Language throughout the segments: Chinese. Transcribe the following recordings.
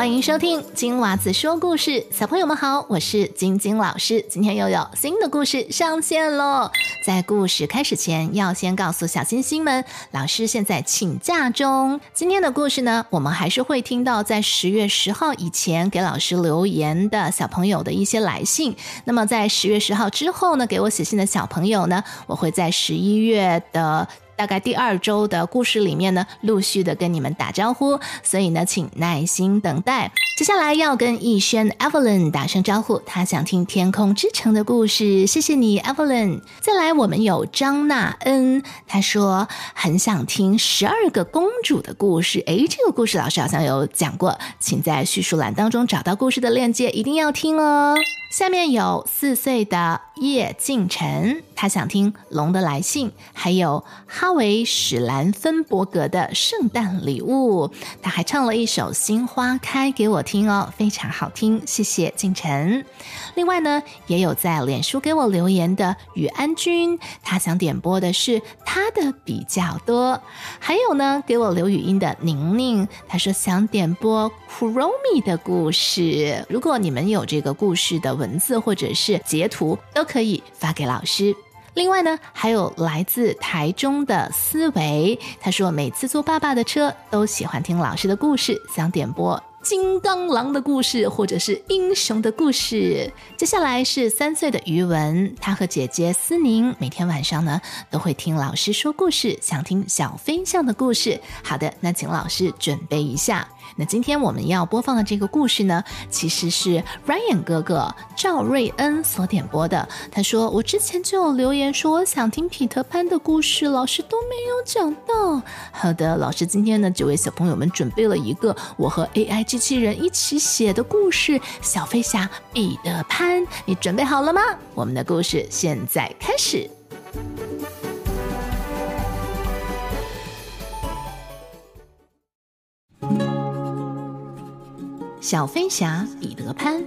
欢迎收听金娃子说故事，小朋友们好，我是晶晶老师。今天又有新的故事上线喽！在故事开始前，要先告诉小星星们，老师现在请假中。今天的故事呢，我们还是会听到在十月十号以前给老师留言的小朋友的一些来信。那么在十月十号之后呢，给我写信的小朋友呢，我会在十一月的。大概第二周的故事里面呢，陆续的跟你们打招呼，所以呢，请耐心等待。接下来要跟逸轩 Evelyn 打声招呼，他想听《天空之城》的故事，谢谢你 Evelyn。再来，我们有张娜恩，他说很想听十二个公主的故事。诶，这个故事老师好像有讲过，请在叙述栏当中找到故事的链接，一定要听哦。下面有四岁的叶敬晨，他想听《龙的来信》，还有哈维史兰芬伯格的《圣诞礼物》，他还唱了一首《新花开》给我听哦，非常好听，谢谢敬晨。另外呢，也有在脸书给我留言的雨安君，他想点播的是他的比较多。还有呢，给我留语音的宁宁，他说想点播 Kuromi 的故事。如果你们有这个故事的。文字或者是截图都可以发给老师。另外呢，还有来自台中的思维，他说每次坐爸爸的车都喜欢听老师的故事，想点播金刚狼的故事或者是英雄的故事。接下来是三岁的余文，他和姐姐思宁每天晚上呢都会听老师说故事，想听小飞象的故事。好的，那请老师准备一下。那今天我们要播放的这个故事呢，其实是 Ryan 哥哥赵瑞恩所点播的。他说：“我之前就有留言说我想听彼得潘的故事，老师都没有讲到。”好的，老师今天呢就为小朋友们准备了一个我和 AI 机器人一起写的故事《小飞侠彼得潘》。你准备好了吗？我们的故事现在开始。小飞侠彼得潘，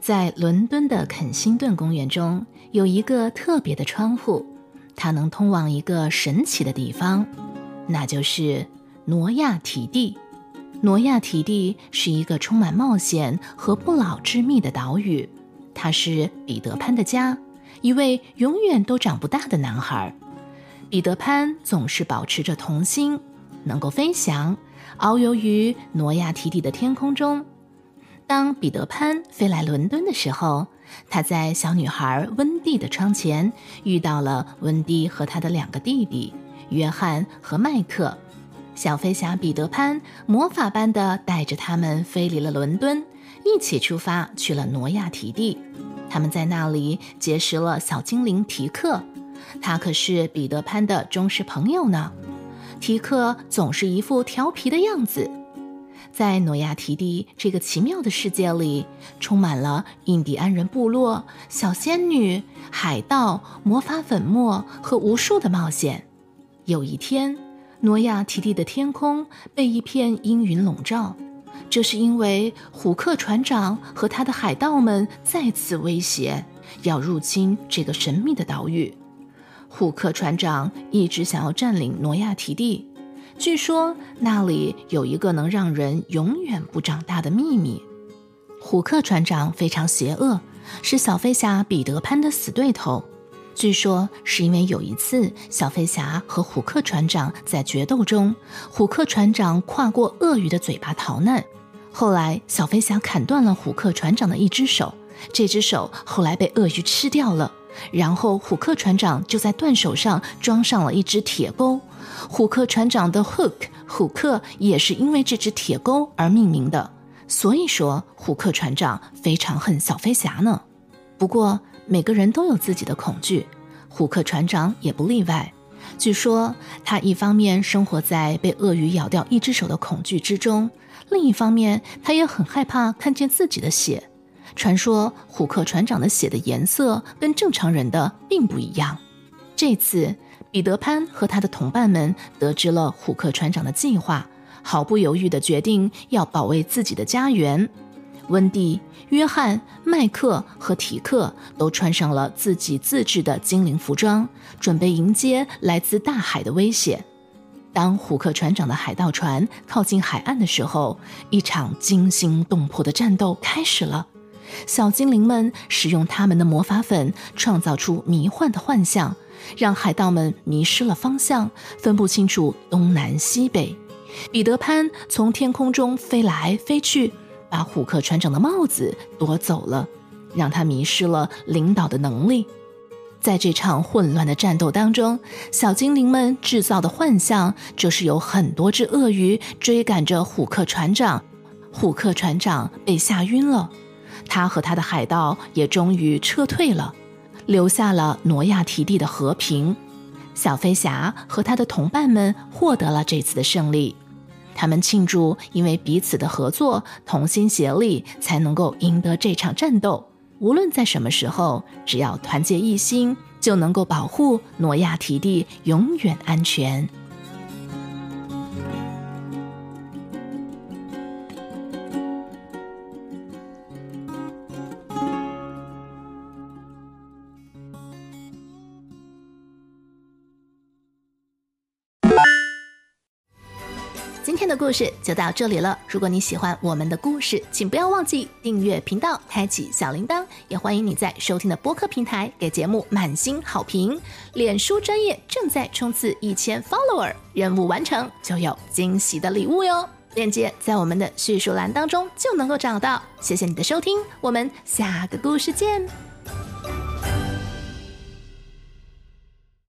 在伦敦的肯辛顿公园中有一个特别的窗户，它能通往一个神奇的地方，那就是挪亚提地。挪亚提地是一个充满冒险和不老之秘的岛屿，它是彼得潘的家，一位永远都长不大的男孩。彼得潘总是保持着童心，能够飞翔。遨游于挪亚提底的天空中。当彼得潘飞来伦敦的时候，他在小女孩温蒂的窗前遇到了温蒂和他的两个弟弟约翰和麦克。小飞侠彼得潘魔法般的带着他们飞离了伦敦，一起出发去了挪亚提地。他们在那里结识了小精灵提克，他可是彼得潘的忠实朋友呢。提克总是一副调皮的样子，在诺亚提蒂这个奇妙的世界里，充满了印第安人部落、小仙女、海盗、魔法粉末和无数的冒险。有一天，诺亚提蒂的天空被一片阴云笼罩，这是因为虎克船长和他的海盗们再次威胁，要入侵这个神秘的岛屿。虎克船长一直想要占领挪亚提地，据说那里有一个能让人永远不长大的秘密。虎克船长非常邪恶，是小飞侠彼得潘的死对头。据说是因为有一次小飞侠和虎克船长在决斗中，虎克船长跨过鳄鱼的嘴巴逃难，后来小飞侠砍断了虎克船长的一只手，这只手后来被鳄鱼吃掉了。然后虎克船长就在断手上装上了一只铁钩，虎克船长的 Hook 虎克也是因为这只铁钩而命名的。所以说虎克船长非常恨小飞侠呢。不过每个人都有自己的恐惧，虎克船长也不例外。据说他一方面生活在被鳄鱼咬掉一只手的恐惧之中，另一方面他也很害怕看见自己的血。传说虎克船长的血的颜色跟正常人的并不一样。这次，彼得潘和他的同伴们得知了虎克船长的计划，毫不犹豫地决定要保卫自己的家园。温蒂、约翰、麦克和提克都穿上了自己自制的精灵服装，准备迎接来自大海的威胁。当虎克船长的海盗船靠近海岸的时候，一场惊心动魄的战斗开始了。小精灵们使用他们的魔法粉，创造出迷幻的幻象，让海盗们迷失了方向，分不清楚东南西北。彼得潘从天空中飞来飞去，把虎克船长的帽子夺走了，让他迷失了领导的能力。在这场混乱的战斗当中，小精灵们制造的幻象就是有很多只鳄鱼追赶着虎克船长，虎克船长被吓晕了。他和他的海盗也终于撤退了，留下了挪亚提地的和平。小飞侠和他的同伴们获得了这次的胜利，他们庆祝，因为彼此的合作，同心协力，才能够赢得这场战斗。无论在什么时候，只要团结一心，就能够保护挪亚提地永远安全。今天的故事就到这里了。如果你喜欢我们的故事，请不要忘记订阅频道，开启小铃铛。也欢迎你在收听的播客平台给节目满星好评。脸书专业正在冲刺一千 follower，任务完成就有惊喜的礼物哟。链接在我们的叙述栏当中就能够找到。谢谢你的收听，我们下个故事见。